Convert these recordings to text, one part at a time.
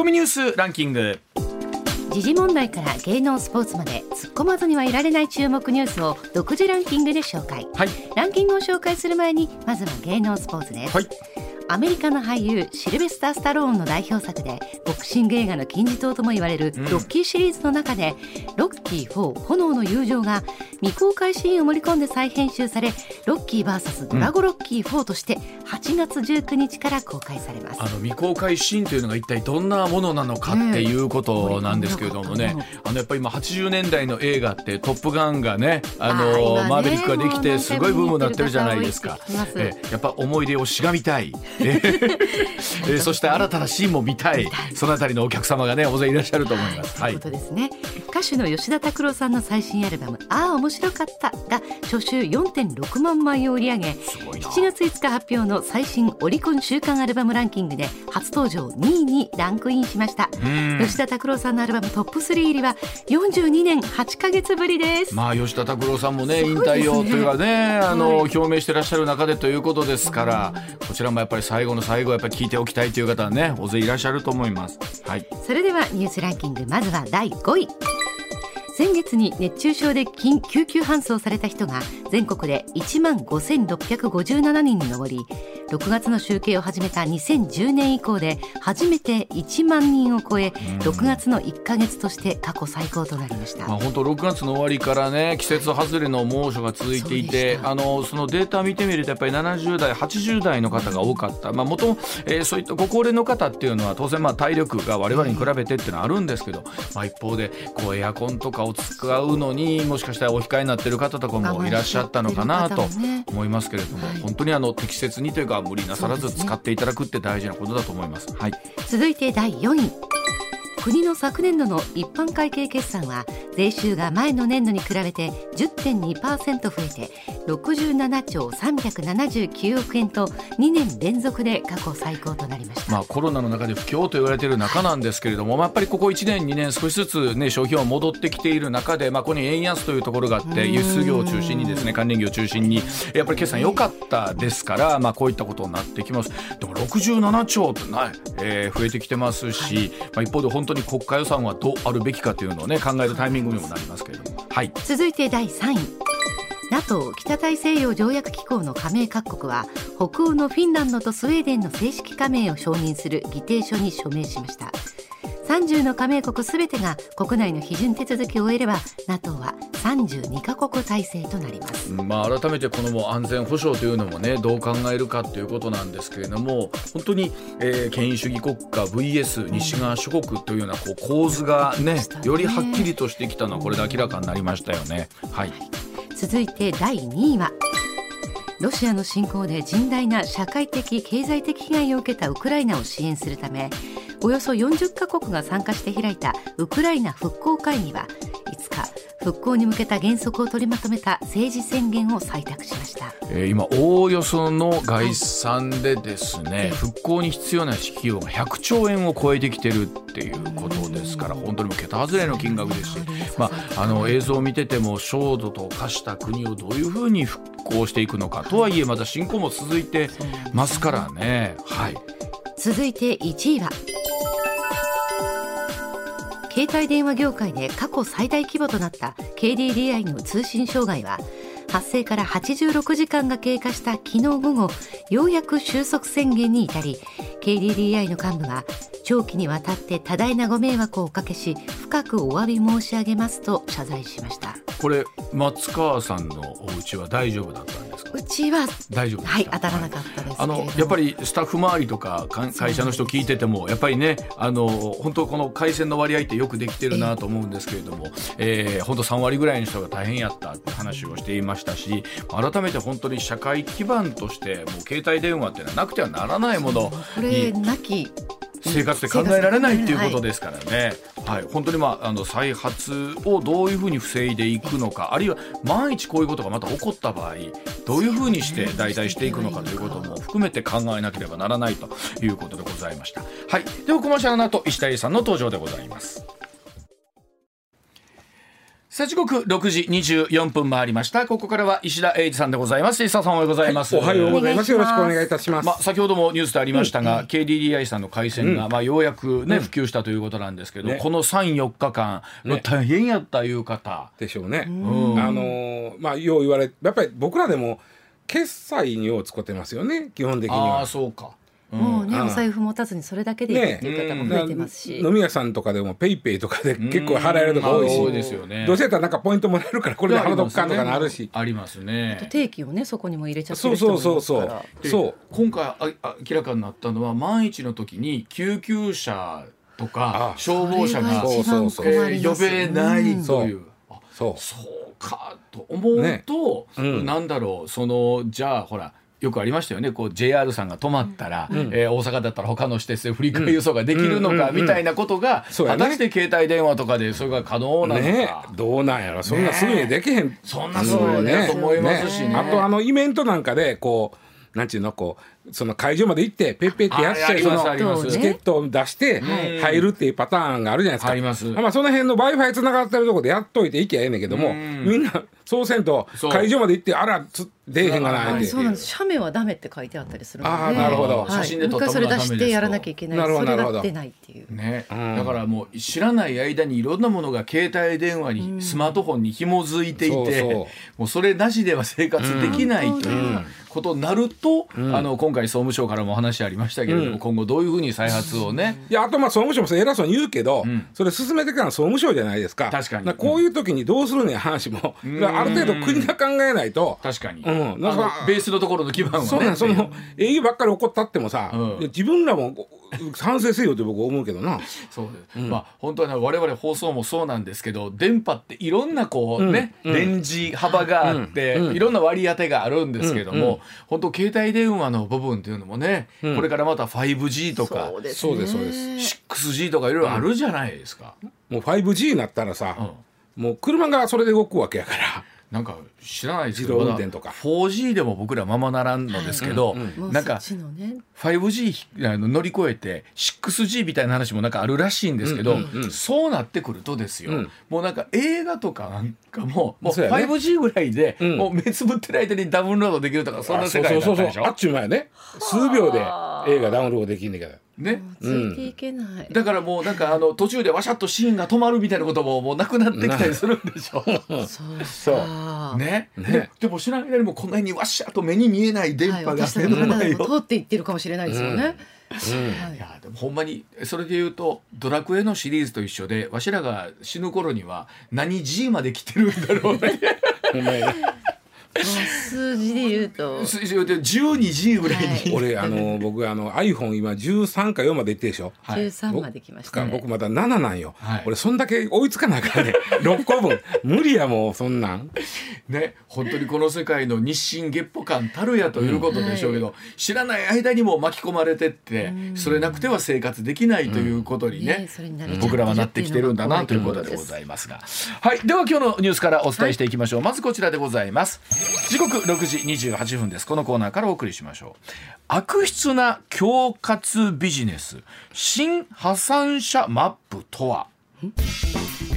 コミニュースランキング。時事問題から芸能スポーツまで突っ込まずにはいられない注目ニュースを独自ランキングで紹介、はい。ランキングを紹介する前にまずは芸能スポーツです、はいアメリカの俳優シルベスター・スタローンの代表作でボクシング映画の金字塔とも言われるうん。ロッキーシリーズの中で、ロッキー4炎の友情が未公開シーンを盛り込んで再編集されロッキー VS ドラゴロッキー4として8月19日から公開されます、あの未公開シーンというのが一体どんなものなのかっていうことなんですけれどもね、ねあのやっぱり今80年代の映画って「トップガン」がねあのマーベリックができてすごいブームになってるじゃないですか。え。やっぱ思い出をしがみたい、ええ そして新たなシーンも見たい。そのあたりのお客様がね大勢いらっしゃると思います。はい。ということですね、歌手の吉田拓郎さんの最新アルバム「ああ面白かった」が初週4.6万枚を売り上げすごいな。7月5日発表の最新オリコン週間アルバムランキングで初登場2位にランクインしました。うん。吉田拓郎さんのアルバムトップ3入りは42年8ヶ月ぶりです。まあ吉田拓郎さんもね。引退をというかねあの、はい。表明してらっしゃる中でということですからこちらもやっぱり最後の最後やっぱり聞いておきたいという方はね大勢いらっしゃると思います。はいそれではニュースランキングまずは第5位先月に熱中症で緊救急搬送された人が全国で1万5657人に上り6月の集計を始めた2010年以降で初めて1万人を超え6月の1ヶ月として過去最高となりました。まあ、本当6月の終わりからね季節外れの猛暑が続いていてあのそのデータ見てみるとやっぱり70代80代の方が多かった、まあ、元々、えーそういったご高齢の方っていうのは当然まあ体力が我々に比べてっていうのはあるんですけど、まあ、一方でこうエアコンとかを使うのにもしかしたらお控えになってる方とかもいらっしゃったのかなと思いますけれども、はい。本当にあの適切にというか無理なさらず使っていただくって大事なことだと思います。はい。続いて第4位国の昨年度の一般会計決算は税収が前の年度に比べて10.2%増えて67兆379億円と2年連続で過去最高となりました、まあ、コロナの中で不況と言われている中なんですけれども、まあ、やっぱりここ1年、2年少しずつ、ね、消費は戻ってきている中で、まあ、ここに円安というところがあってうん。輸出業を中心にですね関連業を中心にやっぱり決算良かったですから、まあ、こういったことになってきます。でも67兆ってな、えー増えてきてますし、まあ、一方で本当に国家予算はどうあるべきかというのを、ね、考えるタイミングにもなりますけれども。はい。続いて第3位。NATO 北大西洋条約機構の加盟各国は北欧のフィンランドとスウェーデンの正式加盟を承認する議定書に署名しました。30の加盟国すべてが国内の批准手続きを終えれば NATO は32カ国体制となります。まあ、改めてこのもう安全保障というのもねどう考えるかということなんですけれども本当に、えー権威主義国家 VS 西側諸国というようなこう構図がねね。よりはっきりとしてきたのはこれで明らかになりましたよね。はい。続いて第2位はロシアの侵攻で甚大な社会的経済的被害を受けたウクライナを支援するためおよそ40カ国が参加して開いたウクライナ復興会議は5日復興に向けた原則を取りまとめた政治宣言を採択しました。えー今おおよその概算でですね、はい復興に必要な費用が100兆円を超えてきてるっていうことですから本当にもう桁外れの金額ですし、まあ、あの映像を見てても焦土と化した国をどういうふうに復興していくのかとはいえまだ侵攻も続いてますからね。はい続いて1位は。携帯電話業界で過去最大規模となった KDDI の通信障害は発生から86時間が経過した昨日午後ようやく収束宣言に至り KDDI の幹部は長期にわたって多大なご迷惑をおかけし深くお詫び申し上げますと謝罪しました。これ松川さんのお家は大丈夫だったんですか？うちは大丈夫はい当たらなかったですあのやっぱりスタッフ周りとかか会社の人聞いててもやっぱりねあの本当この回線の割合ってよくできてるなと思うんですけれども、えー、本当3割ぐらいの人が大変やったって話をしていましたし改めて本当に社会基盤としてもう携帯電話っていうのはなくてはならないものこれなき。生活で考えられないっていうことですからね、はい。本当に、まあ、あの再発をどういうふうに防いでいくのかあるいは万一こういうことがまた起こった場合どういうふうにして代替していくのかということも含めて考えなければならないということでございました。はい、ではコマーシャルの後石田英さんの登場でございます。さあ時刻6時24分回りました。ここからは石田英二さんでございます。石田さんおはようございます、はい、おはようございます。よろしくお願いいたします、まあ、先ほどもニュースでありましたが、うん、KDDI さんの回線が、まあ、ようやくね、うん、普及したということなんですけど、ね、この34日間、ね、大変やったいう方、でしょうね、うん、あのー、まあよう言われやっぱり僕らでも決済にを使ってますよね基本的には。あそうかもうね、お財布持たずにそれだけでいいっていう方も増えてますし、飲み屋さんとかでもペイペイとかで結構払えるとか多いし、多いですよね。どうせやったらなんかポイントもらえるからこれで払うとくかとかなるし。ありますね。定期をねそこにも入れちゃってる人もいますから。そう今回あ明らかになったのは万一の時に救急車とか消防車が呼べないという、そうそうかと思うと、なんだろうそのじゃあほらよくありましたよね。こう JR さんが止まったら、うん、えー、大阪だったら他の施設で振り替え輸送ができるのかみたいなことが、うんうん、果たして携帯電話とかでそれが可能なのか、ね、どうなんやろ。そんなすぐにできへん、ね、そんなすぐにね、と思いますしね。あとあのイベントなんかでこうなんちゅうのこうその会場まで行ってペッペってやっちゃいそのチケットを出して入るっていうパターンがあるじゃないですか。あります。まあその辺の Wi-Fi つながってるところでやっといていきゃええねんけども、みんなそうせんと会場まで行ってあらつ出えへんがないそうなんです。写メはダメって書いてあったりするので。ああなるほど。写真で撮ったものはダメそれ出してやらなきゃいけない。なるほどなるほど。出ないっていう。ね。だからもう知らない間にいろんなものが携帯電話にスマートフォンに紐づいていて、もうそれなしでは生活できないということになると、あの今回総務省からも話ありましたけれども、うん、今後どういうふうに再発をね。いやあとまあ総務省も偉そうに言うけど、うん、それ進めてからの総務省じゃないですか。確かに。こういう時にどうするね話も、ある程度国が考えないと。確かに。うん。なんかベースのところの基盤はね。そうなんその営業ばっかり起こったってもさ、自分らも賛成せよって僕思うけどな。そうです。まあ本当は、ね、我々放送もそうなんですけど、電波っていろんなこうね、レンジ幅があって、いろんな割り当てがあるんですけども、本当携帯電話の部分っていうのもね、これからまた 5G とかそうですそうです 6G とかいろいろあるじゃないですか、もう 5G になったらさ、もう車がそれで動くわけやから。なんか知らないですけど自動運転とか。4G でも僕らままならんのですけど、なんか 5G あの乗り越えて 6G みたいな話もなんかあるらしいんですけど、そうなってくるとですよ、もうなんか映画とかなんかももう 5G ぐらいで、もう目つぶってる間にダウンロードできるとかそんな世界だったでしょ？あっちゅう前ね。数秒で映画ダウンロードできんねんけど。ね、ついていけない、だからもうなんかあの途中でわしゃっとシーンが止まるみたいなことももうなくなってきたりするんでしょ。そうそう。ね。ね。でも知らない間にもこんなにわしゃと目に見えない電波が目の前を通っていってるかもしれないですよね、うん、い。やでもほんまにそれで言うと「ドラクエ」のシリーズと一緒でわしらが死ぬ頃には何 G まで来てるんだろうね。数字で言うと。数字で言うと12時ぐらいに、はい、俺あの 僕あの iPhone 今13か4までいってでしょ、はい、13まで来ました、ね、僕まだ7なんよ、はい、俺そんだけ追いつかなからね6 個分。無理やもうそんなん。ね本当にこの世界の日進月歩感たるやということでしょうけど、うん。はい、知らない間にも巻き込まれてって、うん、それなくては生活できないということにね、うんね、僕らはなってきてるんだなということでございますが。はい。では今日のニュースからお伝えしていきましょう、まずこちらでございます時刻6時28分です。このコーナーからお送りしましょう。悪質な恐喝ビジネス。新破産者マップとは？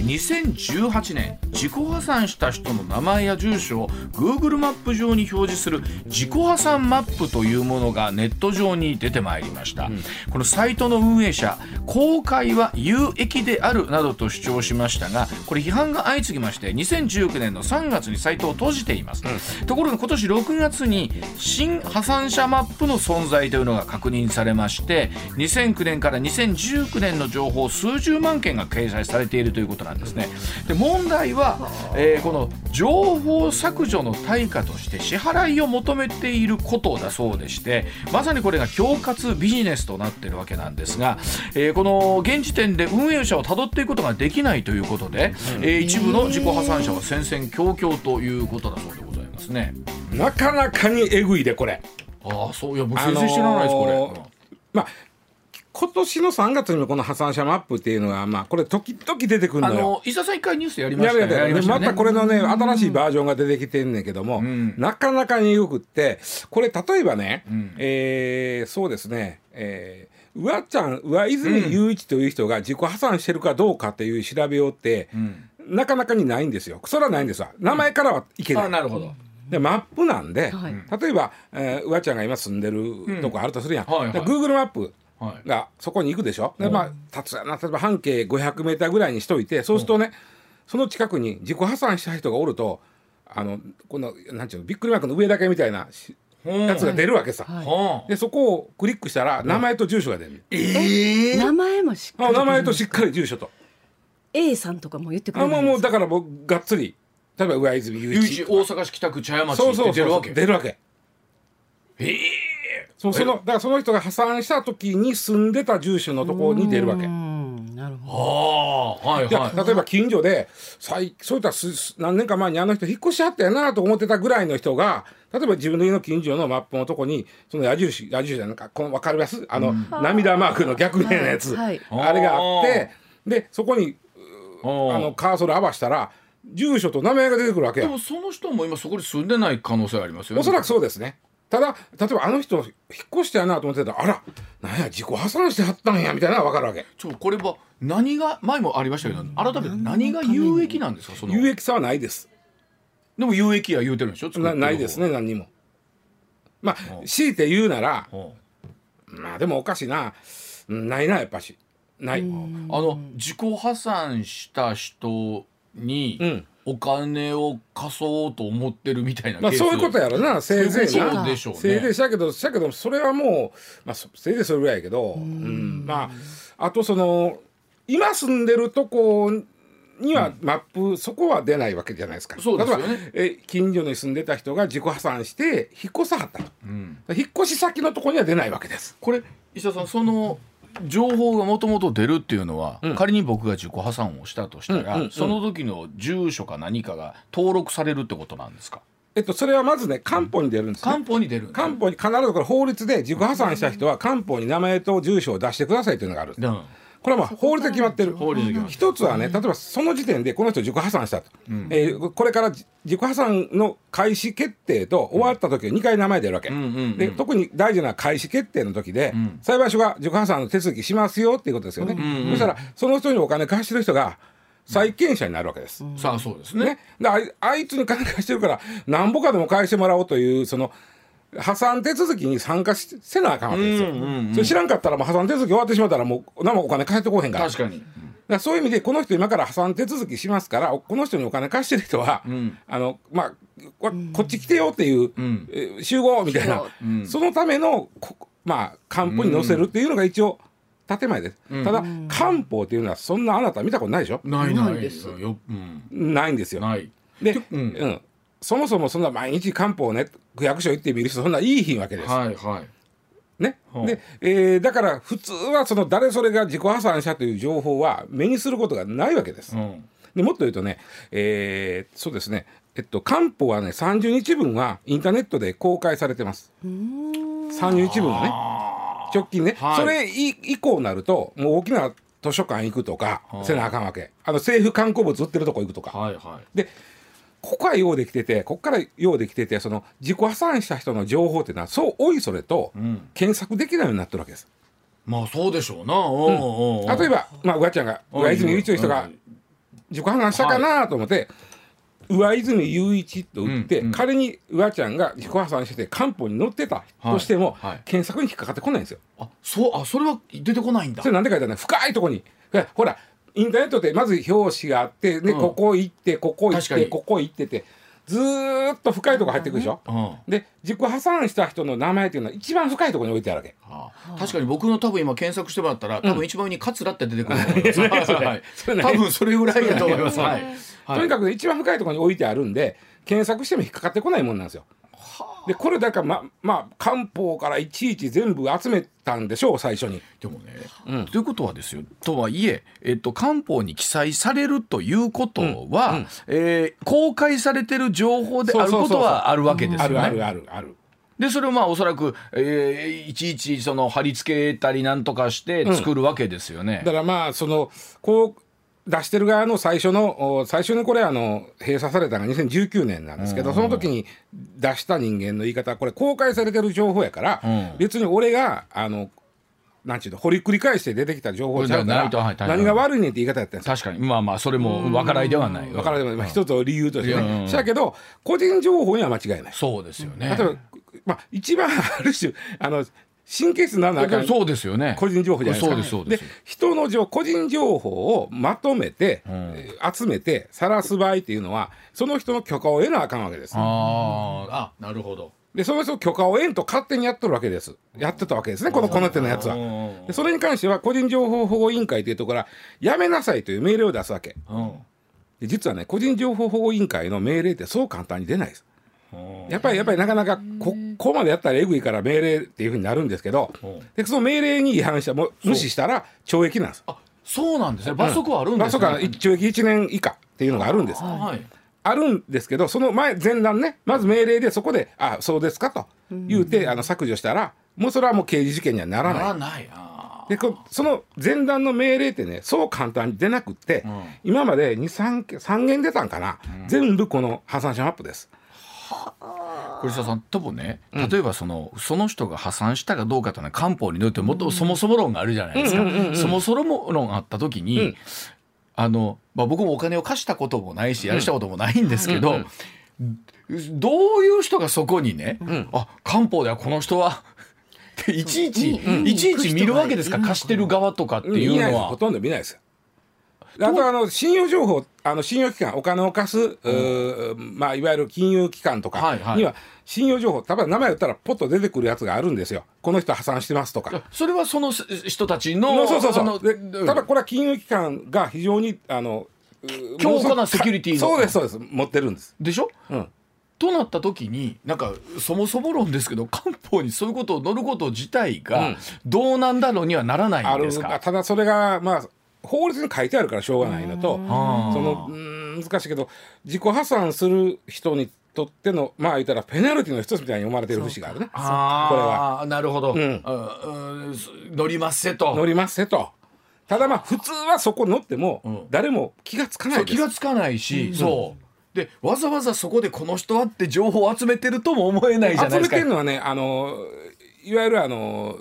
2018年自己破産した人の名前や住所を Google マップ上に表示する自己破産マップというものがネット上に出てまいりました、うん、このサイトの運営者公開は有益であるなどと主張しましたがこれ批判が相次ぎまして2019年の3月にサイトを閉じています、うん、ところが今年6月に新破産者マップの存在というのが確認されまして2009年から2019年の情報数十万件が掲載されているということなんですねで問題は、えー、この情報削除の対価として支払いを求めていることだそうでしてまさにこれが恐喝ビジネスとなっているわけなんですが、えー、この現時点で運営者をたどっていくことができないということで、えー、一部の自己破産者は戦々恐々ということだそうでございますね。なかなかにえぐいでこれ。ああそういや僕全然知らないです、これ。まあ今年の3月にもこの破産者マップっていうのは、まあ、これ時々出てくるのよ。あの、伊佐さん一回ニュースやりましたね。やまたこれのね、新しいバージョンが出てきてんねんけども、うん、なかなかによくって、これ例えばね、うん、えー、そうですね、えー、上ちゃん上泉雄一という人が自己破産してるかどうかっていう調べようって、うん、なかなかにないんですよ。それはないんですわ。名前からはいけない、なるほど。でマップなんで、はい。例えば、えー、うわちゃんが今住んでるとこあるとするやん、はいはい。で Google マップ。はいがそこに行くでしょ、でまあたつやな例えば半径 500m ぐらいにしといてそうするとね、その近くに自己破産した人がおるとあのこのなんていうのびっくりマークの上だけみたいなしやつが出るわけさ、はい。はあでそこをクリックしたら名前と住所が出る、ええ名前もしっかりあ名前としっかり住所と。A さんとかも言ってくれあもうだからもうがっつり例えば上泉雄一。ち大阪市北区茶屋町そうそうそうって出るわけ。出るわけええそうそのだからその人が破産した時に住んでた住所のところに出るわけ。う。んなるほああはい例えば近所で最そういったすす何年か前にあの人引っ越しはったやなと思ってたぐらいの人が例えば自分の家の近所のマップのとこにその矢印矢印じゃなんかこの分かりますあの、涙マークの逆面のやつ、はい。あれがあってでそこにあのカーソル合わしたら住所と名前が出てくるわけやでもその人も今そこに住んでない可能性ありますよね。おそらくそうですねただ例えばあの人引っ越したやなと思ってたらあらなんや自己破産してはったんやみたいなのが分かるわけ。ちょこれは何が前もありましたけど改めて何が有益なんですかその。有益さはないです。でも有益や言うてるんでしょなないですね何にも。まあ強いて言うならほまあでもおかしいな。うんないなやっぱし。ない、うあの自己破産した人にうんお金を貸そうと思ってるみたいなケースまあそういうことやろな。せいぜいでしょうね。せいぜい。したけどしたけどそれはもう、まあ、そせいぜいそれぐらいやけど。うん。まああとその今住んでるとこにはマップ、そこは出ないわけじゃないですか。そうですよね。例えばえ近所に住んでた人が自己破産して引っ越さはったと、うん。引っ越し先のとこには出ないわけです。これ石田さんその情報がもともと出るっていうのは、うん。仮に僕が自己破産をしたとしたら、うんうんうん。その時の住所か何かが登録されるってことなんですか？えっとそれはまずね官報に出るんですね。官報に出る官報に必ずこれ法律で自己破産した人は官報に名前と住所を出してくださいというのがあるんです。うんこれはまあ法律で決まってる。法律で決まって一つはね例えばその時点でこの人自己破産したと、えーこれから自己破産の開始決定と終わった時は2回名前出るわけ、うんうんうん。で特に大事な開始決定の時で、ん裁判所が自己破産の手続きしますよっていうことですよね、んうんそしたらその人にお金貸してる人が債権者になるわけです、さあそうですね。ね、であいあいつに金貸してるからなんぼかでも返してもらおうというその破産手続きに参加しせなあかんわけですよ、うんうんうん。それ知らんかったらもう破産手続き終わってしまったらもう何もお金返ってこうへんから。確かに、だからそういう意味でこの人今から破産手続きしますからこの人にお金貸してる人は、ん。あのまあここっち来てよっていう、ん。えー集合みたいな、うん。そのためのこまあ官報に載せるっていうのが一応建前です、ただ官報っていうのはそんなあなた見たことないでしょ、ないない。ないです。よ、うん、ないんですよ。ない。で、うん。うんそもそもそんな毎日官報ね区役所行って見る人そんないいひんわけです。はいはい。ね？はあでえーだから普通はその誰それが自己破産したという情報は目にすることがないわけです。うん。でもっと言うとね、えーそうですね、えっと、官報はね30日分はインターネットで公開されてます。30日分はね。直近ね、はい。それ以以降になるともう大きな図書館行くとかはあせなあかんわけ。あの政府観光物売ってるとこ行くとか。はいはい。でここはようできててここからようできててその自己破産した人の情報っていうのはそうおいそれとん。検索できないようになってるわけです。まあそうでしょうな、おうおうおう例えば、まあ、上ちゃんがうん上泉雄一という人が自己破産したかなと思って、上泉雄一と打って、うんうん。仮に上ちゃんが自己破産してて官報に載ってたとしても、はい。はい検索に引っかかってこないんですよ。あそうあそれは出てこないんだ。それなんでかってね深いとこに。えほらインターネットってまず表紙があって、ねうん。ここ行ってここ行っ確かに。てここ行っててずーっと深いとこ入ってくるでしょ？うん。で自己破産した人の名前っていうのは一番深いところに置いてあるわけ。あ。確かに僕の多分今検索してもらったら多分一番上に桂って出てくると思います、はいはい。それね。多分それぐらいだと思います、はい。はい、とにかくね一番深いところに置いてあるんで検索しても引っかかってこないもんなんですよ。でこれだからままあ漢方からいちいち全部集めたんでしょう最初に。でもね、ということはですよとはいえ、えっと、官報に記載されるということは、えー公開されてる情報であることはあるわけですよね。あるあるあるある。でそれをまあおそらく、えーいちいちその貼り付けたりなんとかして作るわけですよね。だからまあそのこう出してる側の最初のお最初にこれあの閉鎖されたのが2019年なんですけどその時に出した人間の言い方これ公開されてる情報やから、うん。別に俺があのなんちゅうの掘り繰り返して出てきた情報ちゃうから、何が悪いねんって言い方やったんです確かに。まあまあそれも分からいではない。分からいではない、一つ理由としてね。だけど個人情報には間違いない。そうですよね。例えば、まあ、一番ある種あの神経質な中そうですよね。個人情報じゃないですか。そうですで人の情個人情報をまとめて、うん、集めて晒す場合っていうのはその人の許可を得なあかんわけです。ああなるほど。でその人許可を得んと勝手にやっとるわけです。やってたわけですねこのこの手のやつは。でそれに関しては個人情報保護委員会というところはやめなさいという命令を出すわけ、うん、で実はね個人情報保護委員会の命令ってそう簡単に出ないですやっぱりやっぱりなかなかここまでやったらえぐいから命令っていうふうになるんですけどでその命令に違反したも無視したら懲役なんですあそうなんですね。罰則はあるんですね、罰則は懲役1年以下っていうのがあるんです、はい、あるんですけどその前前段ねまず命令でそこで「あそうですか」と言うてあの削除したらもうそれはもう刑事事件にはならない。ならない。でその前段の命令ってねそう簡単に出なくって、うん、今まで23 3件出たんかな、うん、全部この破産者マップです。栗沢さん多分ね例えばその,、その人が破産したかどうかというのは漢方によってもっとそもそも論があるじゃないですか。そもそも論があった時に、うん、あのまあ、僕もお金を貸したこともないしやらしたこともないんですけど、どういう人がそこにね、うん、あ漢方ではこの人はいちいち、いちいち見るわけですか？貸してる側とかっていうのは。ほとんど見ないですあとあの信用情報あの信用機関お金を貸す、うん、まあ、いわゆる金融機関とかには信用情報例えば名前言ったらポッと出てくるやつがあるんですよ。この人破産してますとか。それはその人たちのそうそうそう。でただこれは金融機関が非常にあの強固なセキュリティそうですそうです。持ってるんです。でしょ、うん、となった時になんかそもそも論ですけど漢方にそういうことを乗ること自体がどうなんだろうにはならないんですか、うん、ただそれがまあ法律に書いてあるからしょうがないのとそのうん難しいけど自己破産する人にとってのまあ言ったらペナルティの一つみたいに読まれてる節があるね。これは。なるほど、うん、乗りますせと。乗りますせと。ただまあ普通はそこ乗っても誰も気がつかない気がつかないし、うん、そう。でわざわざそこでこの人はって情報を集めてるとも思えないじゃないですか。集めてるのはねあのいわゆるあの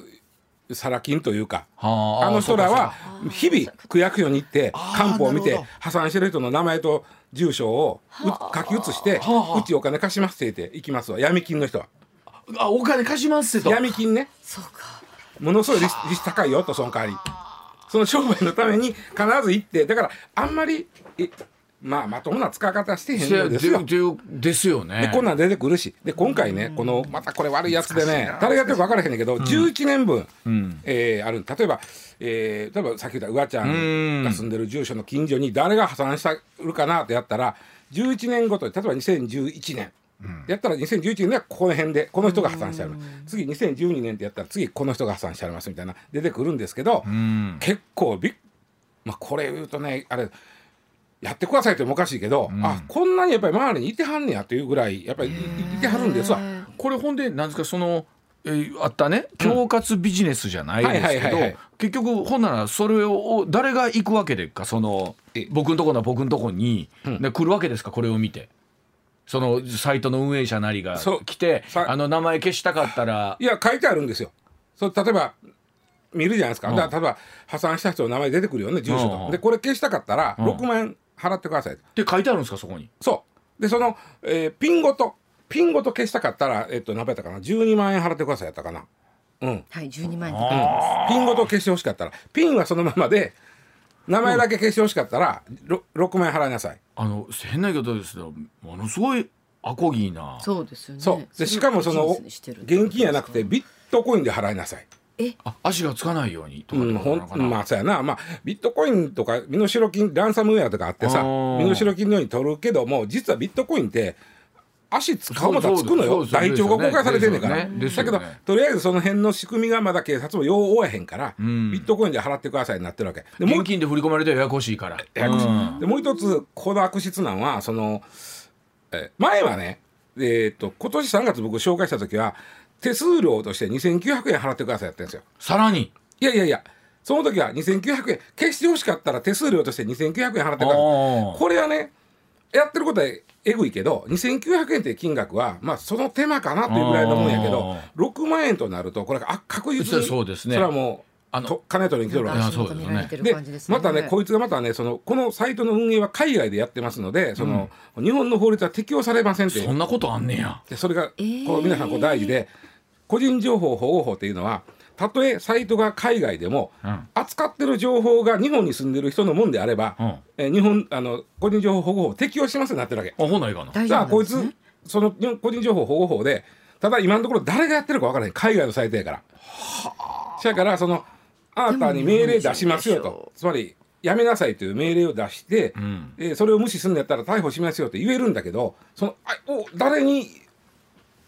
サラ金というかあの人らは日々区役所に行って官報を見て破産してる人の名前と住所を書き写してうちお金貸しますって言って行きますわ。闇金の人は。あお金貸しますってと。闇金ね。ものすごい利子高いよとその代わり。その商売のために必ず行ってだからあんまりまあまともな使い方してへんのですよ。ですよね。でこんなん出てくるし。で今回ねこのまたこれ悪いやつでね誰がやってるか分からへんねんけど、うん、11年分、うん、えー、ある例えば、えー、例えばさっき言ったうわちゃんが住んでる住所の近所に誰が破産したるかなってやったら11年ごとに例えば2011年。うん、やったら2011年ではこの辺でこの人が破産してある、次2012年ってやったら次この人が破産してありますみたいな出てくるんですけど、結構びっまあこれ言うとねあれやってくださいってもおかしいけど、うん、あこんなにやっぱり周りにいてはんねやというぐらいやっぱりいてはるんですわ。これほんでなんですかそのえー、あったね恐喝ビジネスじゃないですけど結局ほんならそれを誰が行くわけでっかその僕のとこの僕のとこに、うん、で来るわけですかこれを見て。そのサイトの運営者なりが来てあの名前消したかったら。いや書いてあるんですよ。そ例えば見るじゃないですか、うん、だから例えば破産した人の名前出てくるよね住所と、うん、でこれ消したかったら6万円払ってください。って書いてあるんですかそこに？そう。でその、えー、ピンごとピンごと消したかったらえっと何倍やったかな？12万円払ってくださいやったかな。うん。はい12万円。とか、ピンごと消してほしかったら。ピンはそのままで名前だけ消してほしかったら、うん、6万円払いなさい。あの変な言い方ですけどものすごいアコギーな。そうですよね。そう。でしかもその現金やなくてビットコインで払いなさい。えあ足がつかないようにとかうん、ほんまあそうやな、まあ、ビットコインとか身代金ランサムウェアとかあってさ身代金のように取るけども実はビットコインって足使うまたつくのよ。台帳が公開されてんねんから、ね。ね、だけどとりあえずその辺の仕組みがまだ警察もよう追えへんから、うん、ビットコインで払ってくださいになってるわけ。で現金で振り込まれてややこしいから。ややこしい、うん、でもう一つこの悪質なのはそのえ前はねえー、っと今年3月僕紹介した時は手数料として2900円払ってくださいやってんですよ。さらに？いやいやいやその時は2900円。消してほしかったら手数料として2900円払ってください。これはねやってることはえぐいけど2900円って金額はまあその手間かなっていうぐらいのもんやけど6万円となるとこれあ確実にそうですね。それはもあの金取りに来てるわけ。ですそうですね。でまたねこいつがまたねそのこのサイトの運営は海外でやってますのでその、日本の法律は適用されませんって。そんなことあんねや。でそれが、こう皆さんこう大事で個人情報保護法っていうのはたとえサイトが海外でも、扱ってる情報が日本に住んでる人のもんであれば、うん、え日本あの個人情報保護法適用しますようになってるわけ。あほないかな。じゃあこいつその個人情報保護法でただ今のところ誰がやってるか分からない海外のサイトやから。はあ。だからそのあなたに命令出しますよとつまりやめなさいという命令を出して、うん、えそれを無視するんだったら逮捕しますよって言えるんだけどそのあお誰に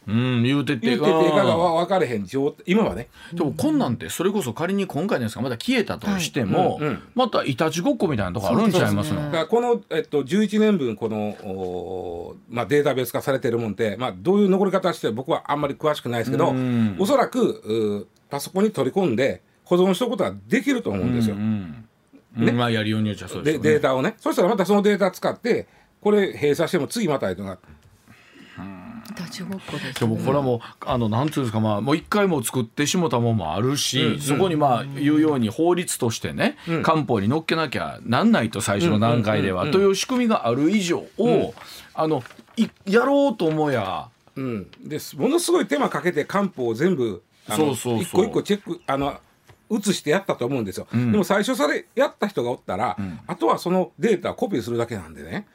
うん、言うてて言うててかが分かれへん状態。今はね。でもこんなんてそれこそ仮に今回のやつがまた消えたとしても、はいうんうん、またいたちごっこみたいなとこあるんちゃいますの、ね、この、えっと、11年分このお、まあ、データベース化されてるもんって、まあ、どういう残り方して僕はあんまり詳しくないですけど、うん、おそらくパソコンに取り込んで保存しておくことはできると思うんですよ。うん。うん、ね、まあやりようによっちゃそうです、ね、データをね。そしたらまたそのデータ使ってこれ閉鎖しても次またやとがちごっこです、ね、でもこれはもうあのなんていうんですかまあもう一回も作ってしもたもんもあるし、うん、そこにまあ言うように法律としてね、うん、漢方に乗っけなきゃなんないと最初の段階では、という仕組みがある以上を、あのいやろうと思や、うん、です。ものすごい手間かけて漢方を全部そうそう一個一個チェックあの写してやったと思うんですよ、うん、でも最初それやった人がおったら、うん、あとはそのデータをコピーするだけなんでね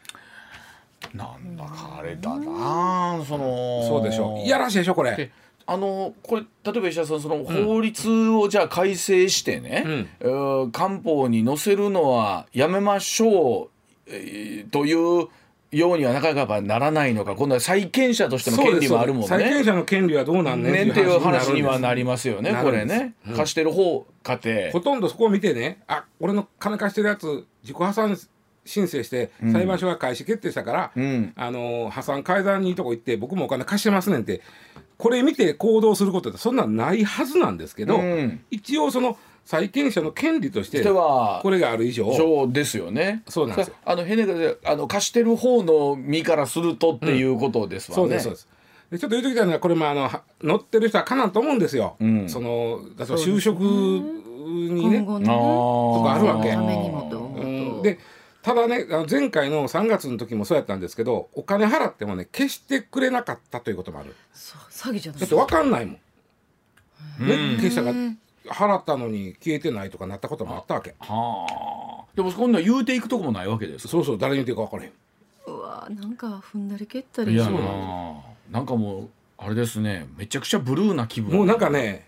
なんだかあれだなその。そうでしょいやらしいでしょこれ。あのこれ例えば石田さんその法律をじゃあ改正してね、うん、官報に載せるのはやめましょう、えー、というようにはなかなかならないのか今度は債権者としての権利もあるもんね。債権者の権利はどうなんねんっていう話にはなりますよねこれね、うん、貸してる方家庭ほとんどそこを見てねあ俺の金貸してるやつ自己破産申請して裁判所が開始決定したから、うん、あの破産改ざんにいいとこ行って僕もお金貸してますねんってこれ見て行動することってそんなんないはずなんですけど、うん、一応その債権者の権利としてこれがある以上そうですよね。そうなんですよ。あのヘネがあの貸してる方の身からするとっていうことですわね、うん、そうですそうです。でちょっと言うときたいのはこれもあの乗ってる人はかなんと思うんですよ、うん、そのだから就職にね、ね、とかあるわけ。うん、でただね前回の3月の時もそうやったんですけどお金払ってもね消してくれなかったということもある。詐欺じゃない。だって分かんないもん、ね、消したが払ったのに消えてないとかなったこともあったわけ。はあ。でも今度は言うていくとこもないわけですそうそう誰に言うていいか分からへん。うわなんか踏んだり蹴ったり。いやななんかもうあれですね。めちゃくちゃブルーな気分。もうなんかね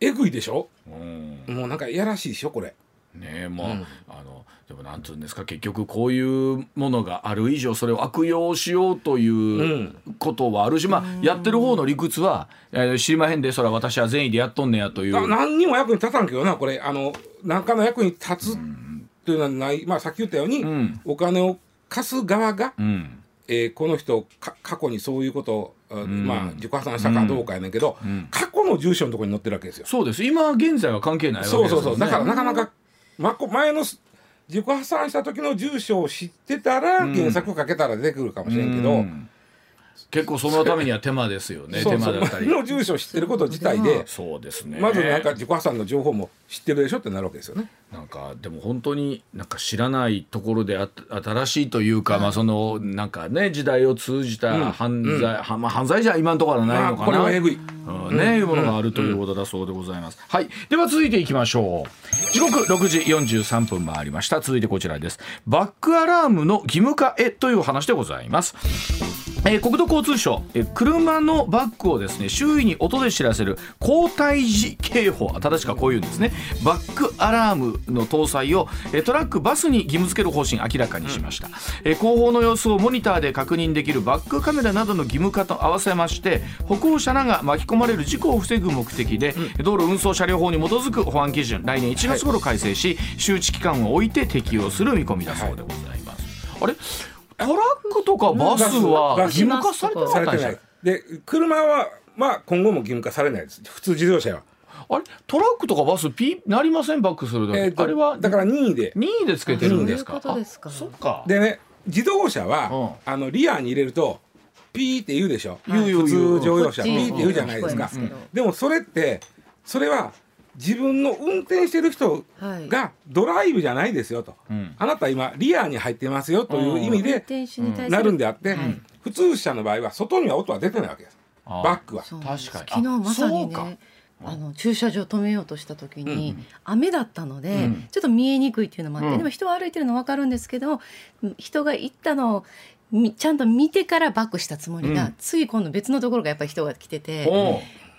えぐいでしょ、うん、もうなんかいやらしいでしょこれ。ねまあ、うん、あのでもなんつうんですか結局こういうものがある以上それを悪用しようということはあるし、うん、まあやってる方の理屈は、えー、知りまへんでそれは私は善意でやっとんねやという。何にも役に立たんけどなこれ。あの何かの役に立つというのはない、まあさっき言ったように、うん、お金を貸す側が、うん、えー、この人過去にそういうことをうん、まあ自己破産したかどうかやねんけど、うん、過去の住所のところに載ってるわけですよ。そうです。今現在は関係ないわけですよ、ね、そうそうそう。だからなかなか、ま、前の自己破産した時の住所を知ってたら、検索かけたら出てくるかもしれんけど、うん結構そのためには手間ですよね手間だったり。の住所を知ってること自体でそうですね。まずなんか自己破産の情報も知ってるでしょってなるわけですよね。なんかでも本当になんか知らないところであ新しいというか、まあそのなんかね時代を通じた犯罪、うん、はまあ犯罪じゃ今のところはないのかな、これはえぐい、うん、ね、いうものがあるということだそうでございます、はい。では続いていきましょう。時刻6時43分回りました。続いてこちらです。バックアラームの義務化へという話でございます。えー、国土交通省、えー、車のバックをですね周囲に音で知らせる交代時警報正しくはこういうんですね。バックアラームの搭載を、えー、トラックバスに義務付ける方針明らかにしました、うん、えー、後方の様子をモニターで確認できるバックカメラなどの義務化と合わせまして歩行者らが巻き込まれる事故を防ぐ目的で、うん、道路運送車両法に基づく保安基準来年1月頃改正し、はい、周知期間を置いて適用する見込みだそうでございます、はい、あれ？トラックとかバスは義務化されてない。で車はまあ今後も義務化されないです。普通自動車は。あれ？トラックとかバスピーなりません？バックするえー、あれは？だから任意で。任意でつけてるんですか？そっか。でね自動車は、うん、あのリアに入れるとピーって言うでしょ、はい、普通乗用車。ピーって言うじゃないですか、でもそれってそれは自分の運転してる人がドライブじゃないですよと、はい、あなた今リアに入ってますよという意味でなるんであって、普通車の場合は外には音は出てないわけです。バックは。確かに。昨日まさにねあの駐車場止めようとした時に、雨だったので、ちょっと見えにくいっていうのもあって、でも人は歩いてるの分かるんですけど人が行ったのをちゃんと見てからバックしたつもりが、つい今度別のところがやっぱり人が来てて。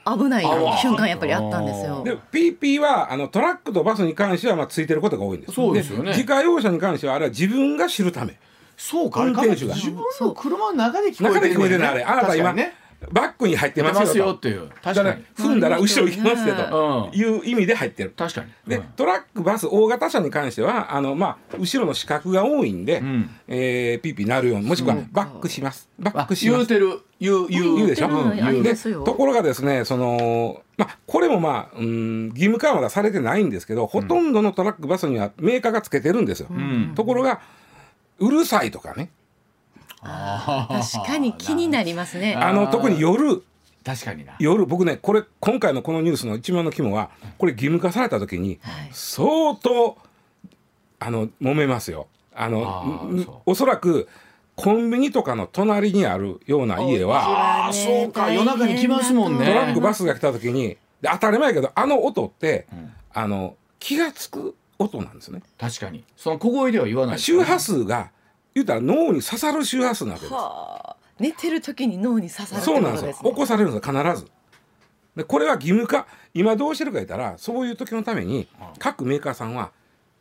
危ない瞬間やっぱりあったんですよ。で PP はあのトラックとバスに関してはまあついてることが多いんです。そうですよね。自家用車に関してはあれは自分が知るため。そうか、運転手が自分の車の中で聞こえてる、中で聞こえてるあれ。あなた今ね。バックに入ってますよっていう。確かに。踏んだら後ろ行きますよと。いう意味で入ってる。確かに、でトラックバス大型車に関してはあの、まあ、後ろの死角が多いんで、うえピーピーなるようにもしくはバックします。バックします。言うてる言う言う言う。でしょ、うん、でところがですねその、まあ、これもまあ、うん、義務化はまだされてないんですけどほとんどのトラックバスにはメーカーがつけてるんですよ、ところがうるさいとかね確かに気になりますね。あの特に夜。確かにな。夜僕ねこれ今回のこのニュースの一番の肝はこれ義務化された時に相当あの揉めますよ。あのおそらくコンビニとかの隣にあるような家はあそうか夜中に来ますもんね。トラックバスが来た時に当たり前やけどあの音って、うん、あの気が付く音なんですね。確かに。その小声では言わない、ね、周波数が言うたら脳に刺さる周波数なわけです。寝てる時に脳に刺さるそうなんですよ。起こされるんです必ず。でこれは義務化今どうしてるか言ったらそういう時のために各メーカーさんは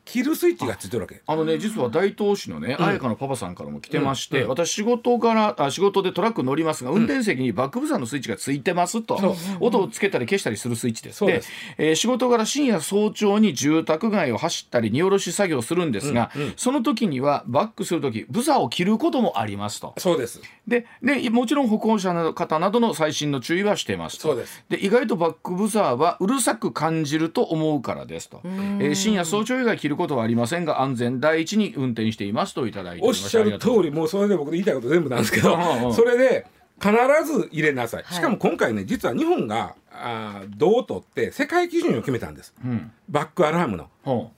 キルスイッチがついてるわけ。あのね実は大東市のね彩香、のパパさんからも来てまして、うん、私仕事からあ仕事でトラック乗りますが、運転席にバックブザーのスイッチがついてますと、音をつけたり消したりするスイッチです。でえー、仕事から深夜早朝に住宅街を走ったり荷下ろし作業するんですが、その時にはバックする時ブザーを切ることもありますと。そうです。ででもちろん歩行者の方などの最新の注意はしてますそうです。で意外とバックブザーはうるさく感じると思うからですと、えー、深夜早朝以外切ることはありませんが安全第一に運転していますといただいておっしゃる通りもうそれで僕言いたいこと全部なんですけどそれで必ず入れなさい、しかも今回ね実は日本があ銅を取って世界基準を決めたんです、うん、バックアラームの。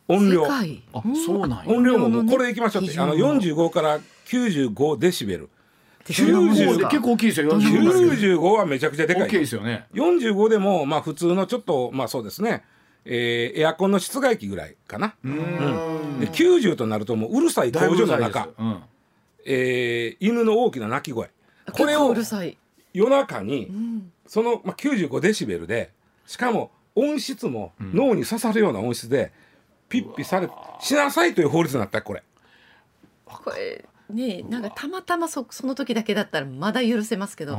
音量。あそうなん音量ももうこれいきましょうって。あの45から95デシベル。90結構大きいですよ95はめちゃくちゃでかい大きいですよね。45でもまあ普通のちょっとまあそうですねえー、エアコンの室外機ぐらいかな。うん、で90となるともううるさい工場の中、うん、えー、犬の大きな鳴き声。これを夜中に、その、まあ、95デシベルでしかも音質も脳に刺さるような音質で、ピッピされしなさいという法律になったこれ。これねなんかたまたまそその時だけだったらまだ許せますけど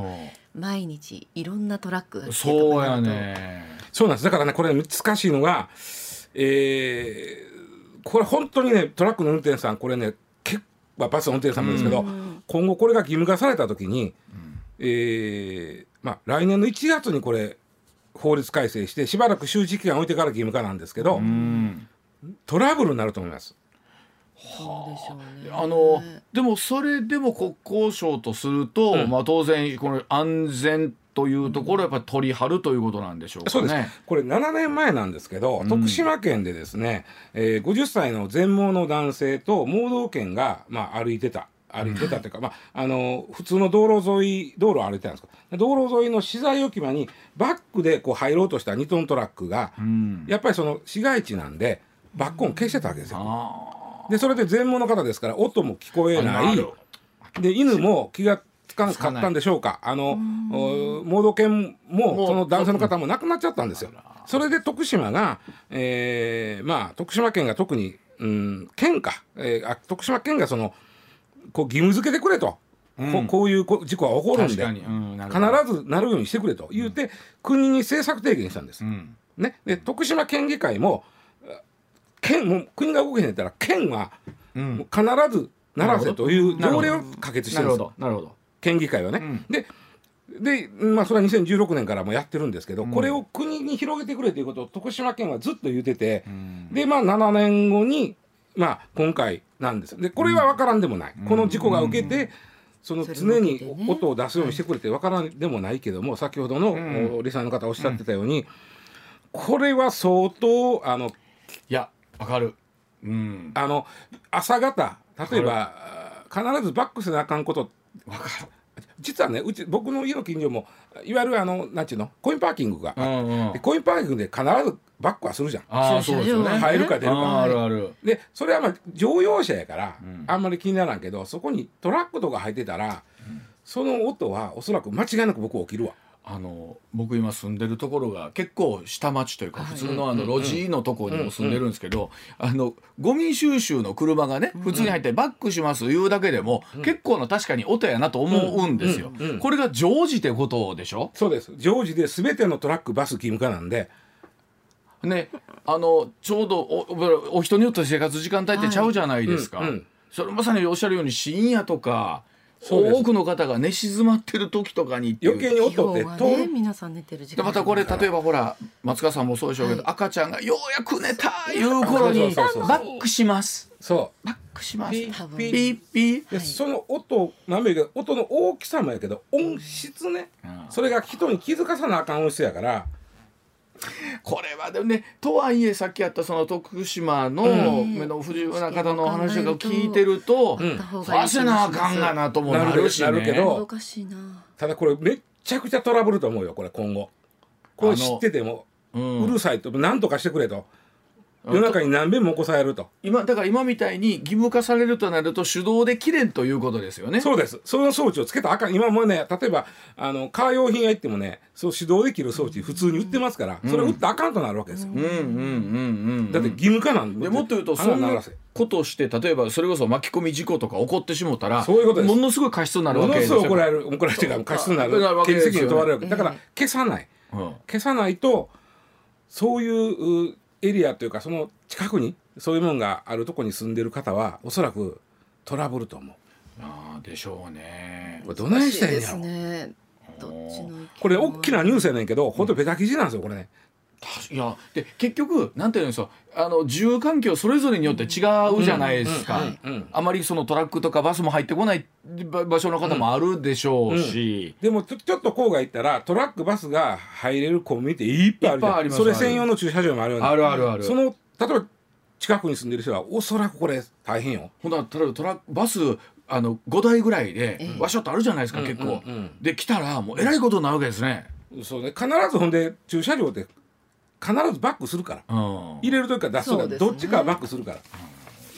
毎日いろんなトラックが来てとかなると。そうやねそうなんです。だからねこれ難しいのが、えー、これ本当にねトラックの運転手さんこれね結構バスの運転手さんもですけど、今後これが義務化された時に、うん、えー、まあ、来年の1月にこれ法律改正してしばらく周知期間置いてから義務化なんですけど、うん、トラブルになると思います。はあ、あのでもそれでも国交省とすると、うん、まあ当然この安全というところやっぱり取り張るということなんでしょうか、ね、そうです。これ7年前なんですけど、うん、徳島県でですね、えー、50歳の全盲の男性と盲導犬が、まあ、歩いてた。歩いてたというか、まあ、あの普通の道路沿い道路を歩いてたんです。か道路沿いの資材置き場にバックでこう入ろうとした2トントラックが、うん、やっぱりその市街地なんでバック音消してたわけですよ。でそれで全盲の方ですから音も聞こえない。で犬も気がかかったんでしょうか。あの盲導犬もその男性の方も亡くなっちゃったんですよ。それで徳島が、えー、まあ徳島県が特に、うん、県か、えー、あ徳島県がそのこう義務付けてくれと。うん、ここういう事故は起こるんで、うん、必ずなるようにしてくれと言って、うん、国に政策提言したんです。ね、で徳島県議会も県も国が動けへんやったら県は必ずならせという条例を可決してるんですなるほど県議会はね。うん、でで、まあ、それは2016年からもやってるんですけど、うん、これを国に広げてくれということを徳島県はずっと言ってて、うん、で、まあ、7年後に、まあ、今回なんですでこれは分からんでもない、この事故が受けて、その常に音を出すようにしてくれて分からんでもない。けども、先ほどのリサの方おっしゃってたように、これは相当あのいやわかる。うん。あの朝方例えば必ずバックせなあかんことわかる。実はねうち僕の家の近所もいわゆるあのなんちゅうの？コインパーキングが、うんうん、コインパーキングで必ずバックはするじゃん。あそうですよね。入るか出るか。あるある。でそれはまあ乗用車やから、うん、あんまり気にならんけどそこにトラックとか入ってたら、うん、その音はおそらく間違いなく僕起きるわあの僕今住んでるところが結構下町というか普通のあの路地のところにも住んでるんですけどあのゴミ収集の車がね普通に入ってバックします言うだけでも結構な確かに音やなと思うんですよ。これが常時ってことでしょ？そうです常時で全てのトラックバス義務化なんで。ねあのちょうどおお人によって生活時間帯ってちゃうじゃないですか。それまさにおっしゃるように深夜とか。多くの方が寝静まってる時とかに余計に音ってね、皆さん寝てる時間。またこれ例えばほら松川さんもそうでしょうけど、はい、赤ちゃんがようやく寝たいう頃にバックします。そう。バックします。ピーピー。ピー、その音なんべけ音の大きさもやけど音質ね、うん、それが人に気づかさなあかん音質やから。こでもねとはいえさっきやったその徳島の目の不自由な方の話を聞いてると、させなあかんがなともなるし、ね、なるけど。ただこれめっちゃくちゃトラブルと思うよこれ今後。これ知ってても、ううるさいと何とかしてくれと。夜中に何遍も起こされると。今だから今みたいに義務化されるとなると手動で切れんということですよね。そうです。その装置をつけたあかん。今もね例えばあのカー用品屋行ってもねそう手動で切る装置普通に売ってますから、うん、それ売ったらあかんとなるわけですよ、うんうんうんうん、だって義務化なんで。もっと言うとそんなことして例えばそれこそ巻き込み事故とか起こってしもたらそういうことものすごい過失になるわけですよ。ものすごい怒られる怒られる過失になる刑事責任問われるだから消さない、消さないとそういうエリアというかその近くにそういうものがあるとこに住んでる方はおそらくトラブルと思う。あでしょうね。これどないしたらいいんやろ。ね、これ大きなニュースやねんけど、本当ベタ記事なんですよこれね。いやで結局なんていうんですかあの住環境それぞれによって違うじゃないですか、あまりそのトラックとかバスも入ってこない場所の方もあるでしょうし、うんうん、でもちょっと郊外行ったらトラックバスが入れるコンビニっていっぱいあるじゃん。それ専用の駐車場もあるよねあるあるある。その例えば近くに住んでる人はおそらくこれ大変よ。ほんな例えばトラバスあの5台ぐらいでわしょっとあるじゃないですか、結構、で来たらもうえらいことになるわけですね。そうね。必ずほんで駐車場って必ずバックするから、入れる時から。出すとか、ね、どっちかバックするから、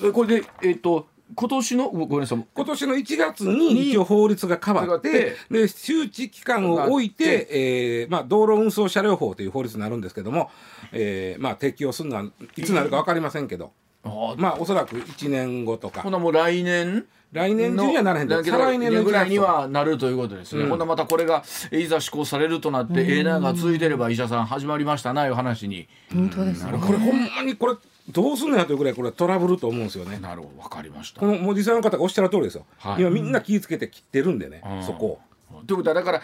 うん、これでえっ、ー、と今年のごめんなさい。今年の1月に一応法律が変わってで周知期間を置いて、えーまあ、道路運送車両法という法律になるんですけども、えーまあ、適用するのはいつなるか分かりませんけど、えー、まあおそらく1年後とか。ほなもう来年？来年中にはならへんだけど来年ぐらいにはなるということですね、うん、ほんまたこれがいざ施行されるとなって、ええなが続いてれば医者さん始まりましたないう話に。本当です、ね、これほんまにこれどうすんのやというぐらいこれトラブルと思うんですよね。なるほど。分かりました。この文字さんの方がおっしゃる通りですよ、はい、今みんな気ぃつけて切ってるんでね、うん、そこということはだから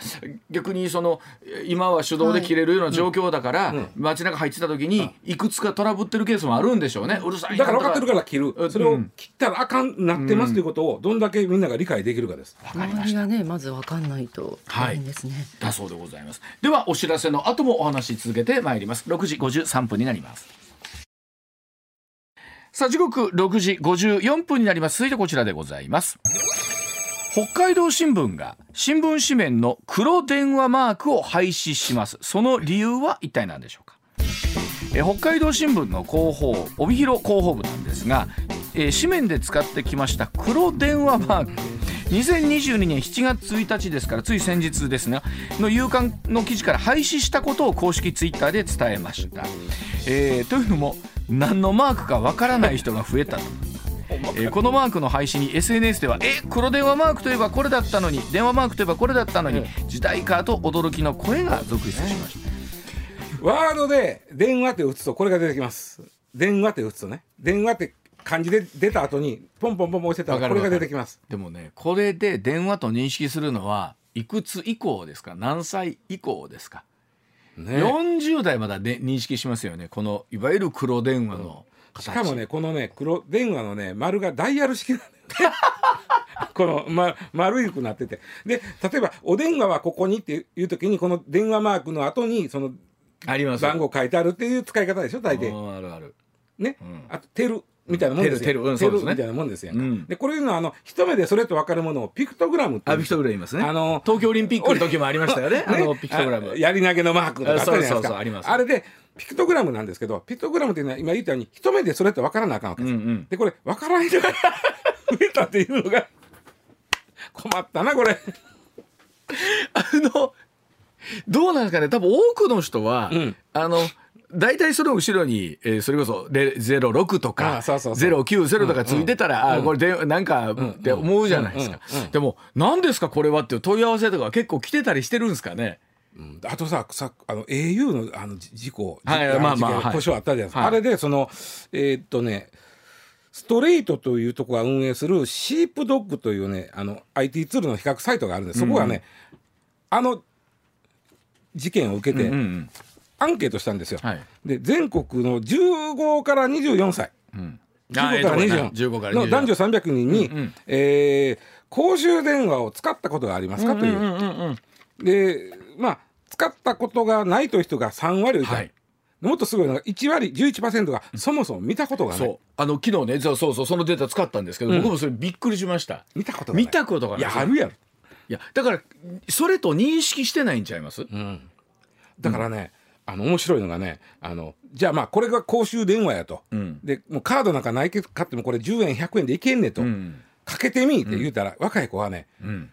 逆にその今は手動で切れるような状況だから、はいうん、街中入ってた時にいくつかトラブってるケースもあるんでしょうね。うるさいだから分かってるから切る。それを切ったらあかんなってますということをどんだけみんなが理解できるかです。分かりました。ねまず分かんないと。大変ですね、はい、だそうでございます。ではお知らせの後もお話し続けてまいります。6時53分になります。さあ時刻6時54分になります。続いてこちらでございます北海道新聞が新聞紙面の黒電話マークを廃止します。その理由は一体何でしょうか？え北海道新聞の広報帯広広報部なんですが、え紙面で使ってきました黒電話マーク。2022年7月1日ですからつい先日ですねの夕刊の記事から廃止したことを公式ツイッターで伝えました、えー、というのも何のマークかわからない人が増えたと。えー、このマークの廃止に SNS では「え黒電話マークといえばこれだったのに電話マークといえばこれだったのに時代か」と驚きの声が続出しました。ワードで電話って打つとこれが出てきます。電話って打つとね。電話って漢字で出た後にポンポンポンポン押してたらこれが出てきます。でもねこれで電話と認識するのはいくつ以降ですか？何歳以降ですか、ね、40代まだで認識しますよね。このいわゆる黒電話の、しかもねこのね黒電話のね丸がダイヤル式なんだよ この、ま、丸くなってて。で例えば「お電話はここに」っていう時にこの電話マークの後にそのあります。番号書いてあるっていう使い方でしょ大抵。あるある。ね、あとテル。みたいなもんですよ。テルテル。うんそうですね。みたいなもんですよ、ん。でこれいうのはあの一目でそれと分かるものをピクトグラムってあピクトグラム言いますね。あの東京オリンピックの時もありましたよね。あのピクトグラム。あやり投げのマークとかあったじゃないですか。そうそうそうあります。れでピクトグラムなんですけどピクトグラムっていうのは今言ったように一目でそれと分からなあかんわけです、うんうん。でこれ分からん人が増えたっていうのが困ったなこれ。あのどうなんですかね。多分多くの人は、うん。あの大体その後ろに、えーそれこそレ06とかあそうそうそう。090とかついてたら、あこれでなんかって思うじゃないですか、うん。うん。うん。でも何ですかこれはっていう問い合わせとか結構来てたりしてるんですかねうん。あとささあの au のあのじ事故、はいじまあまあはい。事件故障あったじゃないですか、はい。あれでそのえーっとねストレートというところが運営するシープドッグというねあの IT ツールの比較サイトがあるんです。そこがね、あの事件を受けてうんうんアンケートしたんですよ、はい。で全国の15から24歳。うん。15から24 15から24の男女300人に、うんうん。えー公衆電話を使ったことがありますかという、うんうんうん。でまあ使ったことがないという人が3割いた、はい。もっとすごいのが1割11%がそもそも見たことがない、そう。あの昨日ねそうそうそのデータ使ったんですけど、僕もそれびっくりしました。見たことがない。見たことがない。いやあるやろ、いやだからそれと認識してないんちゃいます、だからね、あの面白いのがねあのじゃあまあこれが公衆電話やと、ん。でもうカードなんかないけど買ってもこれ10円100円でいけんねと、ん。かけてみって言うたら、若い子はねうん。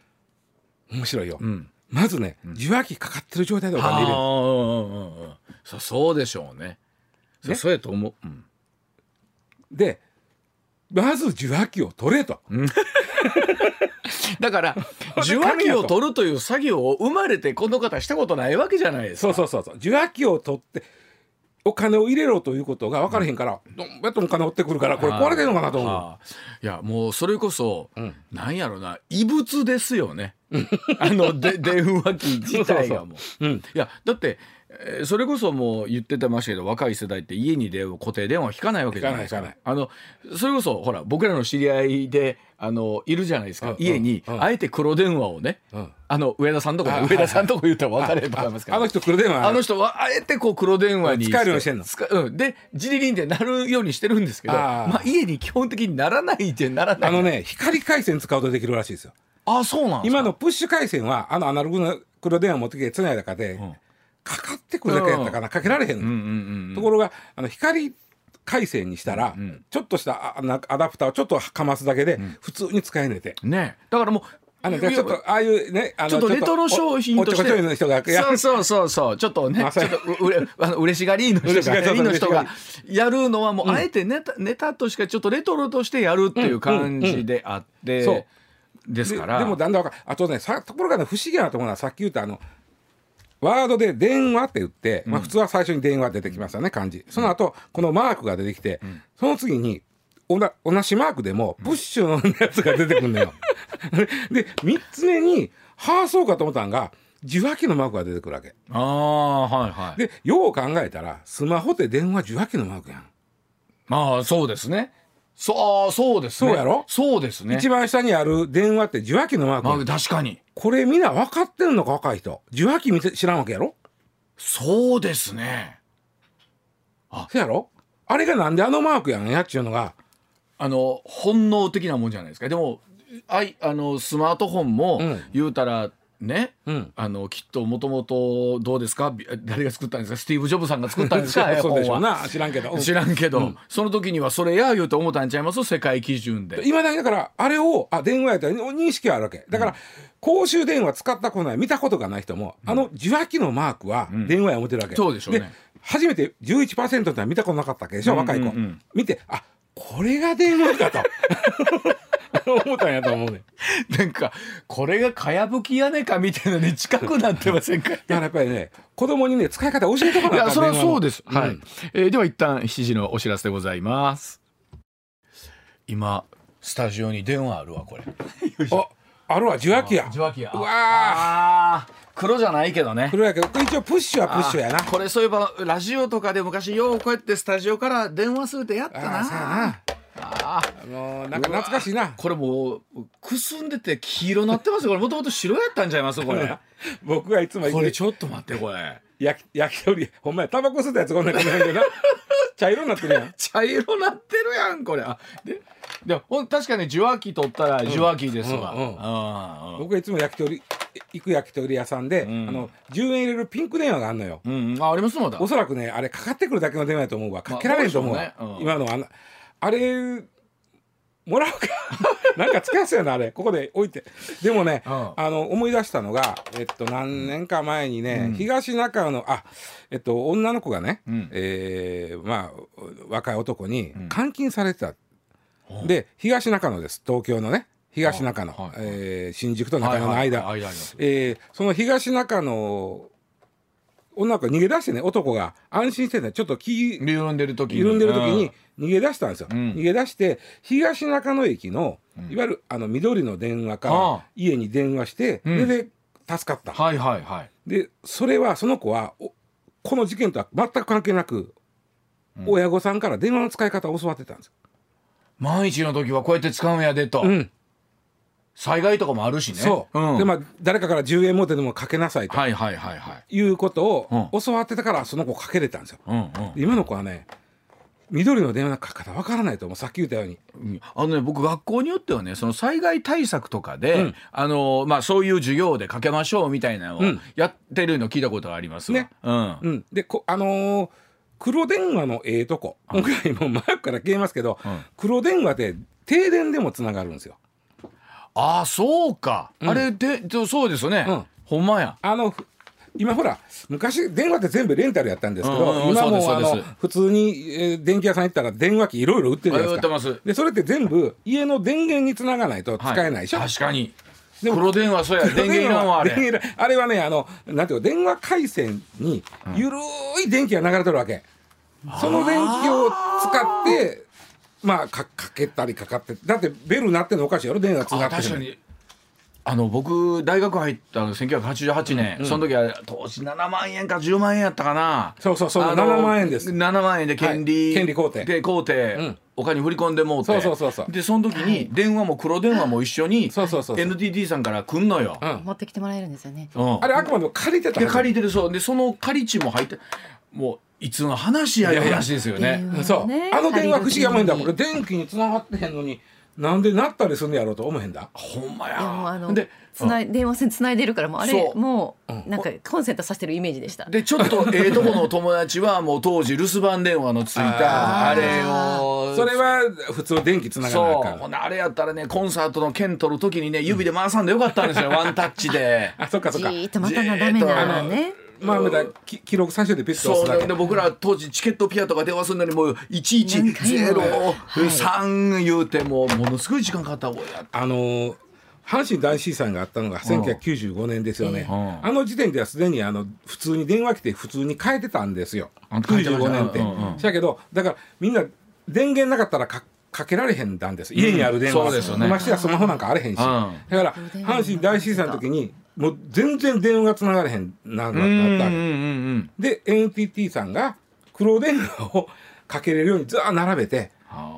面白いよ、んまずね受話器かかってる状態でおあ金入れる。あうんうんそうそうでしょうね。そうそうやと思う、うん。でまず受話器を取れと、だから 受話器を取るという作業を生まれてこの方したことないわけじゃないですか。そうそうそうそう。受話器を取ってお金を入れろということが分からへんから、どんやっとお金追ってくるからこれ壊れてるのかなと思う。いやもうそれこそ、ん。なんやろな異物ですよね。あので 電話機自体がもう。うん。いやだって、えーそれこそもう言ってましたけど若い世代って家に電話固定電話引かないわけじゃないですか。あのそれこそほら僕らの知り合いであのいるじゃないですか、うん家に、うん。あえて黒電話をね、うん。あの上田さんとこあ上田さんとこ言ったら分かれると思いますけどあの人黒電話あの人はあえてこう黒電話に使えるようにしてんの？使うん、でジリリンってなるようにしてるんですけどまあ、家に基本的にならないってならない。あのね光回線使うとできるらしいですよ。あそうなん今のプッシュ回線はあのアナログの黒電話持ってきてつないだかで、んかかってくるだけやったかな、かけられへんところがあの光回線にしたら、んちょっとしたあなアダプターをちょっとかますだけで普通に使えねて。ね。だからもうあのちょっとああいうねあのちょっとレトロ商品としての人がや。そうそうそうそう。ちょっとねあそうちょっとううれあの嬉しがりの人がの人がやるのはもうあえてネタ,、ネタとしかちょっとレトロとしてやるっていう感じであって、そう。ですから。ででもだんだんわかる。あとねさところがね不思議なところはさっき言ったあのワードで電話って言って、まあ、普通は最初に電話出てきますよね漢字。その後このマークが出てきて、その次におな同じマークでもプッシュのやつが出てくるのよ。で3つ目にはあそうかと思ったんが受話器のマークが出てくるわけ。ああはいはい。でよう考えたらスマホって電話受話器のマークやん、まあそうですね。そうそうですね。そうやろ？そうですね。一番下にある電話って受話器のマークまあ確かにこれみんな分かってんのか若い人。受話器見て知らんわけやろ？そうですね。そやろ？あれがなんであのマークやんやっちゅうのが。あの本能的なもんじゃないですか。でもあいあのスマートフォンもうん。言うたらね、うん。あのきっともともとどうですか？び誰が作ったんですか？スティーブ・ジョブさんが作ったんですか？そうでしょうな。知らんけど。知らんけど、その時にはそれや言うて思ったんちゃいます？世界基準で。いまだにだからあれをあ電話やったら認識はあるわけ。だから、公衆電話使ったことない見たことがない人も、あの受話器のマークは電話や思ってるわけ、そうでしょうね。初めて11%ってのは見たことなかったわけでしょ、若い子、うんうん。うん見てあこれが電話かと思ったんやと思うね なんかこれがかやぶき屋根かみたいなのに近くなってませんか？だからやっぱりね子供にね使い方教えてこないやそれはそうです、はい、えーでは一旦7時のお知らせでございます。今スタジオに電話あるわこれ。ああるわ受話器や。受話器や。うわ黒じゃないけどね。これやけど一応プッシュはプッシュやな。あこれそういえばラジオとかで昔ようこうやってスタジオから電話するってやったなああそうやなあーもうなんか懐かしいなこれもうくすんでて黄色なってますよこれもともと白やったんちゃいますこれ僕がいつもこれちょっと待ってこれ焼き焼き鳥ほんまやタバコ吸ったやつこんなこの辺でな茶色になってるやん茶色なってるやんこれあででほん確かに受話器取ったら受話器ですわ、うんうんうん僕はいつも焼き鳥行く焼き鳥屋さんで、あの10円入れるピンク電話があんのようんうんあありますもんだおそらくねあれかかってくるだけの電話やと思うわかけられんと思うわ、まあそうでしょうね今のあのあれもらうか。なんか使いやすいよなあれ。ここで置いて。でもね、うん。あの思い出したのが、えっと、何年か前にね、東中野のあえっと女の子がね、うん。えーまあ若い男に監禁されてた、で東中野です。東京のね。東中野、はいはい。えー新宿と中野の間、はいはいえーその東中野女の子が逃げ出してね男が。安心してねちょっと気緩んでる時に。緩んでる時に逃げ出したんですよ、うん。逃げ出して東中野駅のいわゆるあの緑の電話から家に電話して、うん。でで助かった、はいはいはい。でそれはその子はおこの事件とは全く関係なく、親御さんから電話の使い方を教わってたんですよ、万一の時はこうやって使うんやでと、うん災害とかもあるしね。そう、ん、でまあ誰かから10円持ってでもかけなさいとはいはいはいはい。いうことをう教わってたからその子かけれたんですよ。うんうん。今の子はね緑の電話のかけ方わからないと思う。さっき言ったように。うん。あのね僕学校によってはねその災害対策とかで、うん。あのまあそういう授業でかけましょうみたいなのをうん。やってるの聞いたことがありますわ。ね。うん。うん、でこあのー黒電話のええとこ今回もうマークから消えますけど、うん。黒電話で停電でもつながるんですよ。ああそうか、あれでそうですよね、うん。ほんまや。あのふ今ほら昔電話って全部レンタルやったんですけど、うんうんうん今もうあの普通に、えー電気屋さん行ったら電話機いろいろ売ってるじゃないですか。でそれって全部家の電源につながないと使えないでしょ、は確かに。でも黒電話そうや。電源いらんわあれ。あれはねあのなんていうか電話回線にゆるい電気が流れてるわけ、その電気を使ってまあかかけたりかかってだってベル鳴ってんのおかしいやろ？電話つながあってる確かに。あの僕大学入ったの1988年、その時は当時7万円か10万円やったかな。そうそうそう。あの7万円です。7万円で権利、はい。権利工程で工程、ん。お金振り込んでもうて。そうそうそうそう。でその時に電話も黒電話も一緒にそうそうそうそう。NTT さんから来んのよ、うん。持ってきてもらえるんですよね。うん。あれあくまでも借りてたで借りてるそう。でその借り地も入ってもういつの話やいう話ですよねそう、あの電話不思議やもんだこれ電気につながってへんのになんでなったりすんやろうと思えへんだほんまやでつない電話線つないでるからもうあれもうなんかコンセントさしてるイメージでした。でちょっとええとこの友達はもう当時留守番電話のついたあれをそれは普通電気つながらなあかうほんあれやったらねコンサートの券取る時にね指で回さんでよかったんですよ、ワンタッチで。あそっかそっかじーっとまたなダメなね。まあまだき記録最初でピッとそう押すだけ。で僕ら当時チケットピアとか電話するのにもう11003言うてもものすごい時間かかった覚えやあのー阪神大震災があったのが1995年ですよね、うん。あの時点ではすでにあの普通に電話来て普通に変えてたんですよ。あ変えてまし95た年って。うんうんだけどだからみんな電源なかったらかかけられへんだんです。家にある電話、うん。そうですよね。ましてやスマホなんかあれへんし、だから阪神大震災の時にもう全然電話がつながれへんななったで NTT さんが黒電話をかけれるようにずー並べて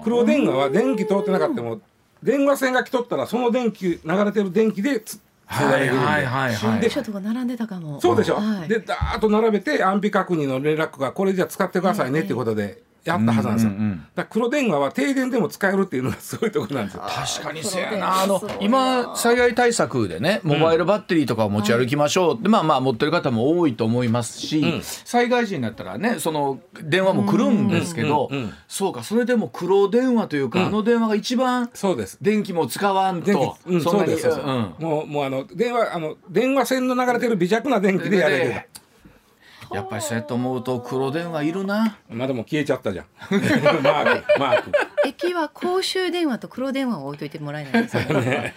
黒電話は電気通ってなかったも電話線が来とったらその電気流れてる電気でつつなげるんで。はいはいはいはい。新書とか並んでたかも。そうでしょ、はい。でダーッと並べて安否確認の連絡がこれじゃ使ってくださいねっていうことでやったはずなんですよ、うんうんうん。だから黒電話は停電でも使えるっていうのがすごいところなんですよ。確かにそうやな。あの今災害対策でねモバイルバッテリーとかを持ち歩きましょうって、まあまあ持ってる方も多いと思いますし、ん。災害時になったらねその電話も来るんですけど、うんうんうんそうかそれでも黒電話というか、あの電話が一番そうです。電気も使わん電と気、うん、そんなにそうです。そうです、うん。もうもうあの電話あの電話線の流れてる微弱な電気でやれる。でやっぱりそうやって思うと黒電話いるな。まだもう消えちゃったじゃん。マークマーク。駅は公衆電話と黒電話を置いといてもらえないですかね。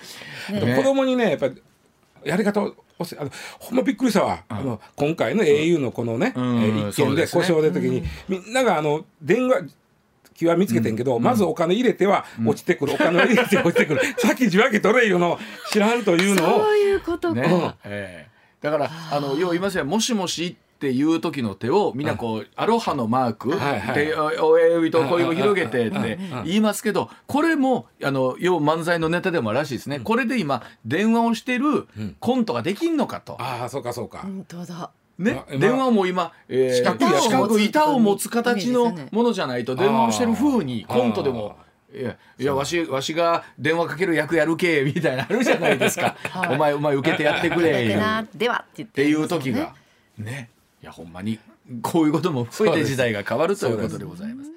ね。子供にねやっぱりやり方を教えあのほんまびっくりしたわ、あの今回の au のこのね、うん。えー一件で故障出た時に、みんながあの電話機は見つけてんけど、まずお金入れては落ちてくる、お金を入れて落ちてくる。さっき受話器取れいうのを知らんというのを。そういうことか。ね。ええ。だからあのよう言いますよ。もしもしっていう時の手をみんなこう、アロハのマーク、はいはい。でお親指と小指を広げてって言いますけどこれもあの要漫才のネタでもあるらしいですね、これで今電話をしてるコントができんのかと。ああそうかそうか、本当だ。ね、電話も今、えー、四角四角板を持つ形のものじゃないと電話をしてる風にコントでも。いやいやわしわしが電話かける役やるけみたいなあるじゃないですか、はい、お前お前受けてやってくれではっていう時が。ね。いやほんまにこういうことも含めて時代が変わるということでございます。